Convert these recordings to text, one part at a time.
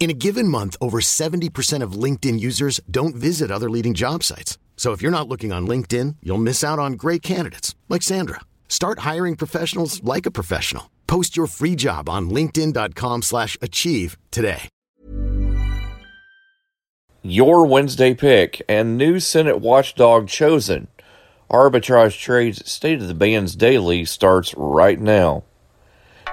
In a given month, over 70% of LinkedIn users don't visit other leading job sites. So if you're not looking on LinkedIn, you'll miss out on great candidates like Sandra. Start hiring professionals like a professional. Post your free job on linkedin.com/achieve today. Your Wednesday pick and new Senate watchdog chosen. Arbitrage Trades State of the Bands Daily starts right now.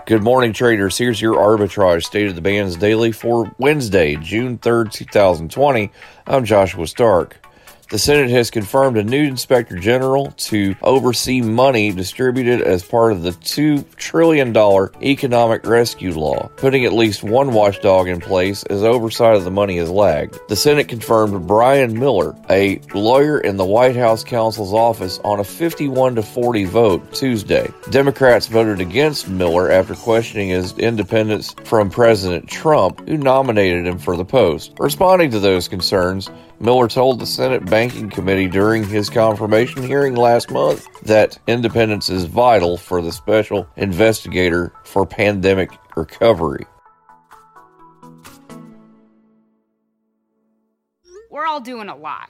Good morning, traders. Here's your arbitrage state of the bands daily for Wednesday, June 3rd, 2020. I'm Joshua Stark. The Senate has confirmed a new inspector general to oversee money distributed as part of the $2 trillion economic rescue law, putting at least one watchdog in place as oversight of the money has lagged. The Senate confirmed Brian Miller, a lawyer in the White House counsel's office, on a 51 to 40 vote Tuesday. Democrats voted against Miller after questioning his independence from President Trump, who nominated him for the post. Responding to those concerns, Miller told the Senate Banking Committee during his confirmation hearing last month that independence is vital for the special investigator for pandemic recovery. We're all doing a lot.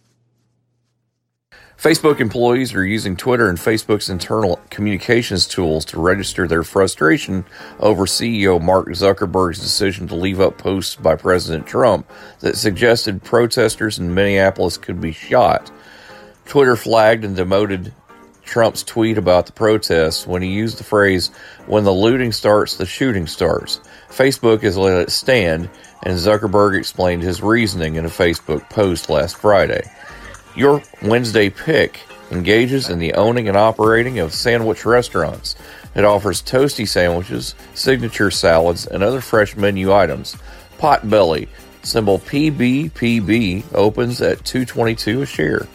Facebook employees are using Twitter and Facebook's internal communications tools to register their frustration over CEO Mark Zuckerberg's decision to leave up posts by President Trump that suggested protesters in Minneapolis could be shot. Twitter flagged and demoted Trump's tweet about the protests when he used the phrase, when the looting starts, the shooting starts. Facebook has let it stand, and Zuckerberg explained his reasoning in a Facebook post last Friday. Your Wednesday pick engages in the owning and operating of sandwich restaurants. It offers toasty sandwiches, signature salads, and other fresh menu items. Potbelly, symbol PBPB, opens at 222 a share.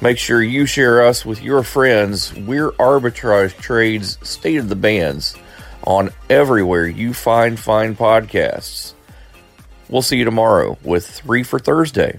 Make sure you share us with your friends. We're Arbitrage Trades State of the Bands on everywhere you find fine podcasts. We'll see you tomorrow with three for Thursday.